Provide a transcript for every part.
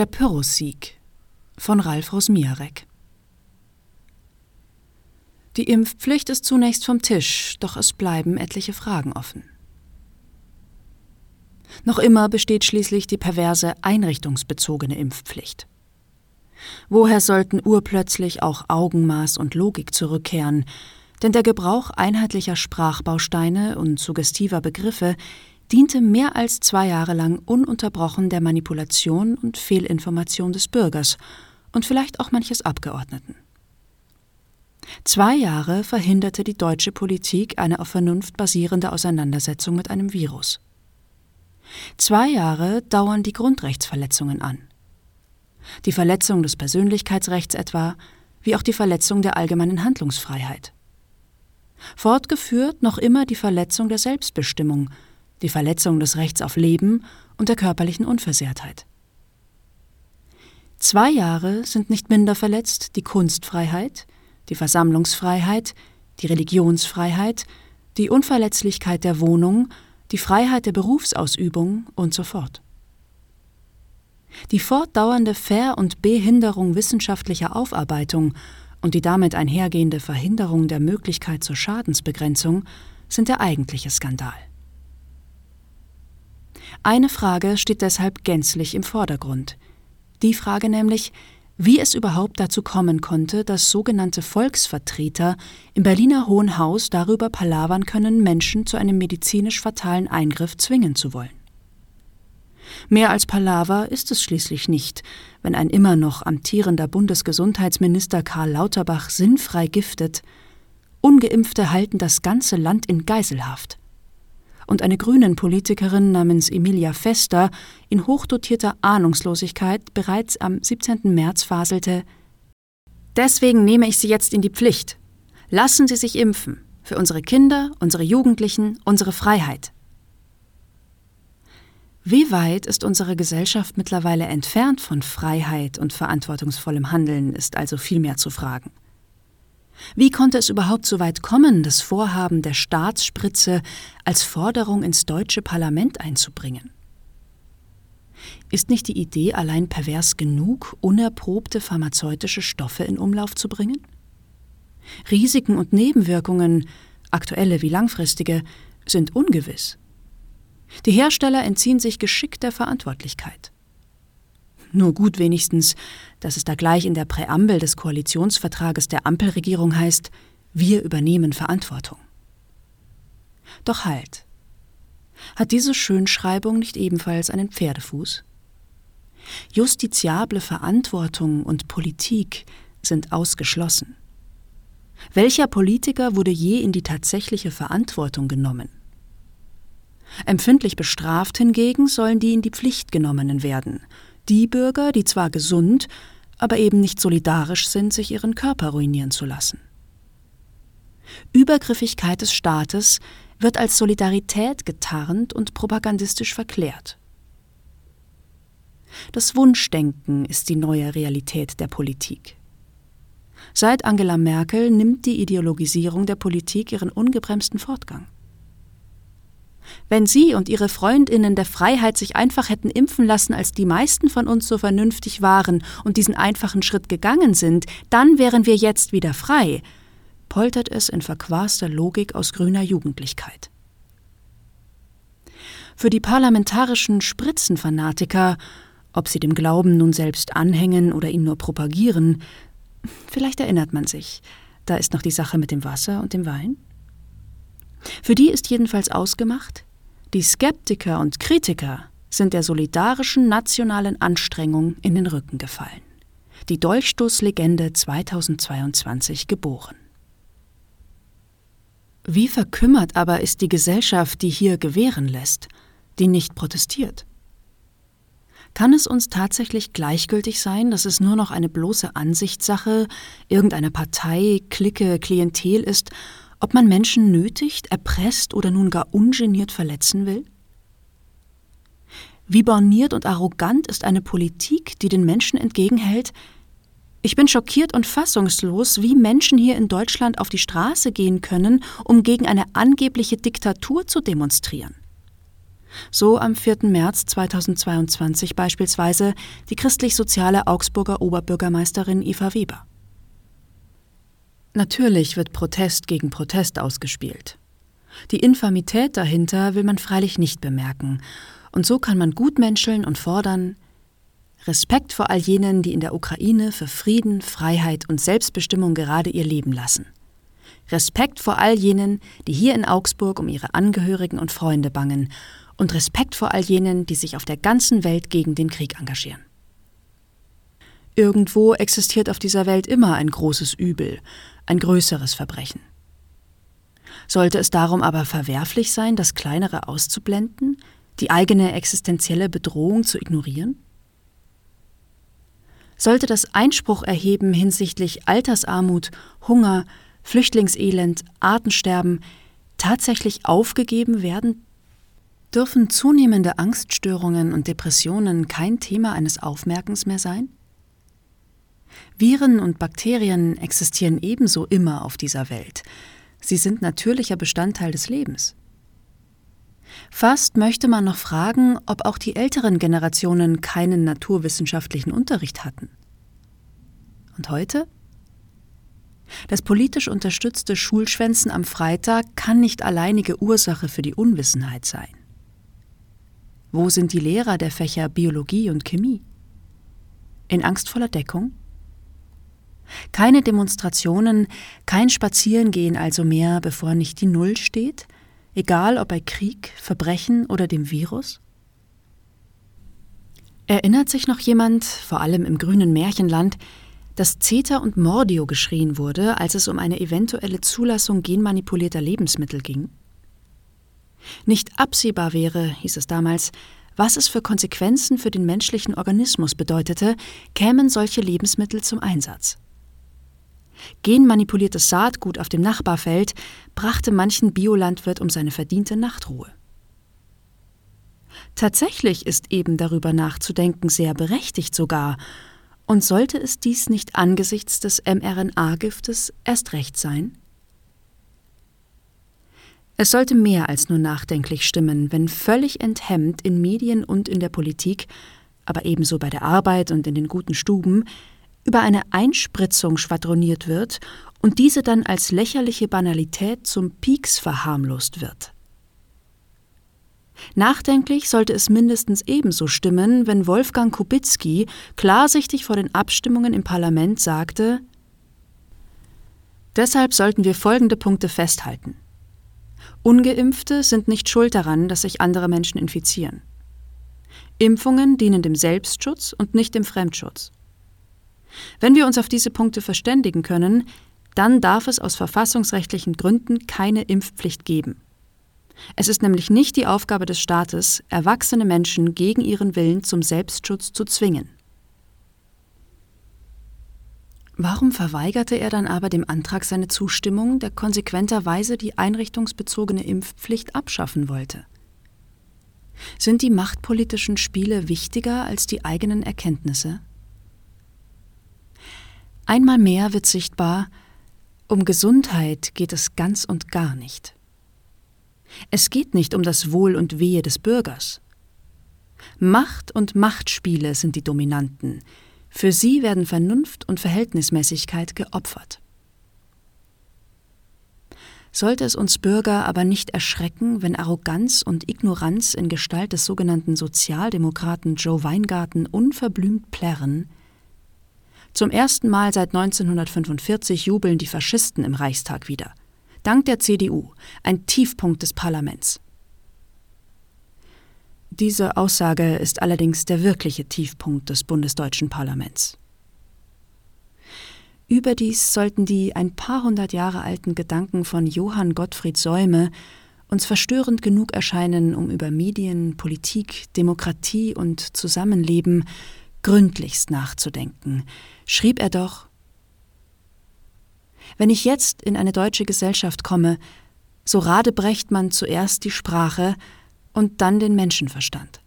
Der Pyrrhussieg von Ralf Rosmiarek Die Impfpflicht ist zunächst vom Tisch, doch es bleiben etliche Fragen offen. Noch immer besteht schließlich die perverse einrichtungsbezogene Impfpflicht. Woher sollten urplötzlich auch Augenmaß und Logik zurückkehren, denn der Gebrauch einheitlicher Sprachbausteine und suggestiver Begriffe diente mehr als zwei Jahre lang ununterbrochen der Manipulation und Fehlinformation des Bürgers und vielleicht auch manches Abgeordneten. Zwei Jahre verhinderte die deutsche Politik eine auf Vernunft basierende Auseinandersetzung mit einem Virus. Zwei Jahre dauern die Grundrechtsverletzungen an. Die Verletzung des Persönlichkeitsrechts etwa, wie auch die Verletzung der allgemeinen Handlungsfreiheit. Fortgeführt noch immer die Verletzung der Selbstbestimmung, die Verletzung des Rechts auf Leben und der körperlichen Unversehrtheit. Zwei Jahre sind nicht minder verletzt die Kunstfreiheit, die Versammlungsfreiheit, die Religionsfreiheit, die Unverletzlichkeit der Wohnung, die Freiheit der Berufsausübung und so fort. Die fortdauernde Ver- und Behinderung wissenschaftlicher Aufarbeitung und die damit einhergehende Verhinderung der Möglichkeit zur Schadensbegrenzung sind der eigentliche Skandal. Eine Frage steht deshalb gänzlich im Vordergrund. Die Frage nämlich, wie es überhaupt dazu kommen konnte, dass sogenannte Volksvertreter im Berliner Hohen Haus darüber palavern können, Menschen zu einem medizinisch fatalen Eingriff zwingen zu wollen. Mehr als Palaver ist es schließlich nicht, wenn ein immer noch amtierender Bundesgesundheitsminister Karl Lauterbach sinnfrei giftet, Ungeimpfte halten das ganze Land in Geiselhaft und eine Grünen-Politikerin namens Emilia Fester in hochdotierter Ahnungslosigkeit bereits am 17. März faselte Deswegen nehme ich Sie jetzt in die Pflicht. Lassen Sie sich impfen. Für unsere Kinder, unsere Jugendlichen, unsere Freiheit. Wie weit ist unsere Gesellschaft mittlerweile entfernt von Freiheit und verantwortungsvollem Handeln, ist also vielmehr zu fragen. Wie konnte es überhaupt so weit kommen, das Vorhaben der Staatsspritze als Forderung ins deutsche Parlament einzubringen? Ist nicht die Idee allein pervers genug, unerprobte pharmazeutische Stoffe in Umlauf zu bringen? Risiken und Nebenwirkungen, aktuelle wie langfristige, sind ungewiss. Die Hersteller entziehen sich geschickt der Verantwortlichkeit. Nur gut wenigstens, dass es da gleich in der Präambel des Koalitionsvertrages der Ampelregierung heißt, wir übernehmen Verantwortung. Doch halt. Hat diese Schönschreibung nicht ebenfalls einen Pferdefuß? Justiziable Verantwortung und Politik sind ausgeschlossen. Welcher Politiker wurde je in die tatsächliche Verantwortung genommen? Empfindlich bestraft hingegen sollen die in die Pflicht genommenen werden, die Bürger, die zwar gesund, aber eben nicht solidarisch sind, sich ihren Körper ruinieren zu lassen. Übergriffigkeit des Staates wird als Solidarität getarnt und propagandistisch verklärt. Das Wunschdenken ist die neue Realität der Politik. Seit Angela Merkel nimmt die Ideologisierung der Politik ihren ungebremsten Fortgang. Wenn Sie und Ihre Freundinnen der Freiheit sich einfach hätten impfen lassen, als die meisten von uns so vernünftig waren und diesen einfachen Schritt gegangen sind, dann wären wir jetzt wieder frei, poltert es in verquaster Logik aus grüner Jugendlichkeit. Für die parlamentarischen Spritzenfanatiker, ob sie dem Glauben nun selbst anhängen oder ihn nur propagieren, vielleicht erinnert man sich, da ist noch die Sache mit dem Wasser und dem Wein. Für die ist jedenfalls ausgemacht, die Skeptiker und Kritiker sind der solidarischen nationalen Anstrengung in den Rücken gefallen. Die Dolchstoßlegende 2022 geboren. Wie verkümmert aber ist die Gesellschaft, die hier gewähren lässt, die nicht protestiert? Kann es uns tatsächlich gleichgültig sein, dass es nur noch eine bloße Ansichtssache irgendeiner Partei, Clique, Klientel ist ob man Menschen nötigt, erpresst oder nun gar ungeniert verletzen will? Wie borniert und arrogant ist eine Politik, die den Menschen entgegenhält, ich bin schockiert und fassungslos, wie Menschen hier in Deutschland auf die Straße gehen können, um gegen eine angebliche Diktatur zu demonstrieren. So am 4. März 2022 beispielsweise die christlich-soziale Augsburger Oberbürgermeisterin Eva Weber. Natürlich wird Protest gegen Protest ausgespielt. Die Infamität dahinter will man freilich nicht bemerken, und so kann man gutmenscheln und fordern Respekt vor all jenen, die in der Ukraine für Frieden, Freiheit und Selbstbestimmung gerade ihr Leben lassen. Respekt vor all jenen, die hier in Augsburg um ihre Angehörigen und Freunde bangen und Respekt vor all jenen, die sich auf der ganzen Welt gegen den Krieg engagieren. Irgendwo existiert auf dieser Welt immer ein großes Übel, ein größeres Verbrechen. Sollte es darum aber verwerflich sein, das Kleinere auszublenden, die eigene existenzielle Bedrohung zu ignorieren? Sollte das Einspruch erheben hinsichtlich Altersarmut, Hunger, Flüchtlingselend, Artensterben tatsächlich aufgegeben werden, Dürfen zunehmende Angststörungen und Depressionen kein Thema eines Aufmerkens mehr sein? Viren und Bakterien existieren ebenso immer auf dieser Welt. Sie sind natürlicher Bestandteil des Lebens. Fast möchte man noch fragen, ob auch die älteren Generationen keinen naturwissenschaftlichen Unterricht hatten. Und heute? Das politisch unterstützte Schulschwänzen am Freitag kann nicht alleinige Ursache für die Unwissenheit sein. Wo sind die Lehrer der Fächer Biologie und Chemie? In angstvoller Deckung? Keine Demonstrationen, kein Spazierengehen also mehr, bevor nicht die Null steht, egal ob bei Krieg, Verbrechen oder dem Virus? Erinnert sich noch jemand, vor allem im grünen Märchenland, dass Zeta und Mordio geschrien wurde, als es um eine eventuelle Zulassung genmanipulierter Lebensmittel ging? Nicht absehbar wäre, hieß es damals, was es für Konsequenzen für den menschlichen Organismus bedeutete, kämen solche Lebensmittel zum Einsatz. Genmanipuliertes Saatgut auf dem Nachbarfeld brachte manchen Biolandwirt um seine verdiente Nachtruhe. Tatsächlich ist eben darüber nachzudenken sehr berechtigt sogar, und sollte es dies nicht angesichts des mRNA-Giftes erst recht sein? Es sollte mehr als nur nachdenklich stimmen, wenn völlig enthemmt in Medien und in der Politik, aber ebenso bei der Arbeit und in den guten Stuben, über eine Einspritzung schwadroniert wird und diese dann als lächerliche Banalität zum Pieks verharmlost wird. Nachdenklich sollte es mindestens ebenso stimmen, wenn Wolfgang Kubicki klarsichtig vor den Abstimmungen im Parlament sagte Deshalb sollten wir folgende Punkte festhalten. Ungeimpfte sind nicht schuld daran, dass sich andere Menschen infizieren. Impfungen dienen dem Selbstschutz und nicht dem Fremdschutz. Wenn wir uns auf diese Punkte verständigen können, dann darf es aus verfassungsrechtlichen Gründen keine Impfpflicht geben. Es ist nämlich nicht die Aufgabe des Staates, erwachsene Menschen gegen ihren Willen zum Selbstschutz zu zwingen. Warum verweigerte er dann aber dem Antrag seine Zustimmung, der konsequenterweise die einrichtungsbezogene Impfpflicht abschaffen wollte? Sind die machtpolitischen Spiele wichtiger als die eigenen Erkenntnisse? Einmal mehr wird sichtbar, um Gesundheit geht es ganz und gar nicht. Es geht nicht um das Wohl und Wehe des Bürgers. Macht und Machtspiele sind die dominanten, für sie werden Vernunft und Verhältnismäßigkeit geopfert. Sollte es uns Bürger aber nicht erschrecken, wenn Arroganz und Ignoranz in Gestalt des sogenannten Sozialdemokraten Joe Weingarten unverblümt plärren? Zum ersten Mal seit 1945 jubeln die Faschisten im Reichstag wieder. Dank der CDU, ein Tiefpunkt des Parlaments. Diese Aussage ist allerdings der wirkliche Tiefpunkt des bundesdeutschen Parlaments. Überdies sollten die ein paar hundert Jahre alten Gedanken von Johann Gottfried Säume uns verstörend genug erscheinen, um über Medien, Politik, Demokratie und Zusammenleben gründlichst nachzudenken, schrieb er doch Wenn ich jetzt in eine deutsche Gesellschaft komme, so radebrecht man zuerst die Sprache, und dann den Menschenverstand.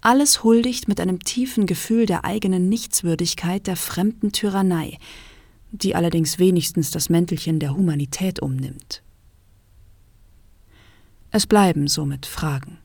Alles huldigt mit einem tiefen Gefühl der eigenen Nichtswürdigkeit der fremden Tyrannei, die allerdings wenigstens das Mäntelchen der Humanität umnimmt. Es bleiben somit Fragen.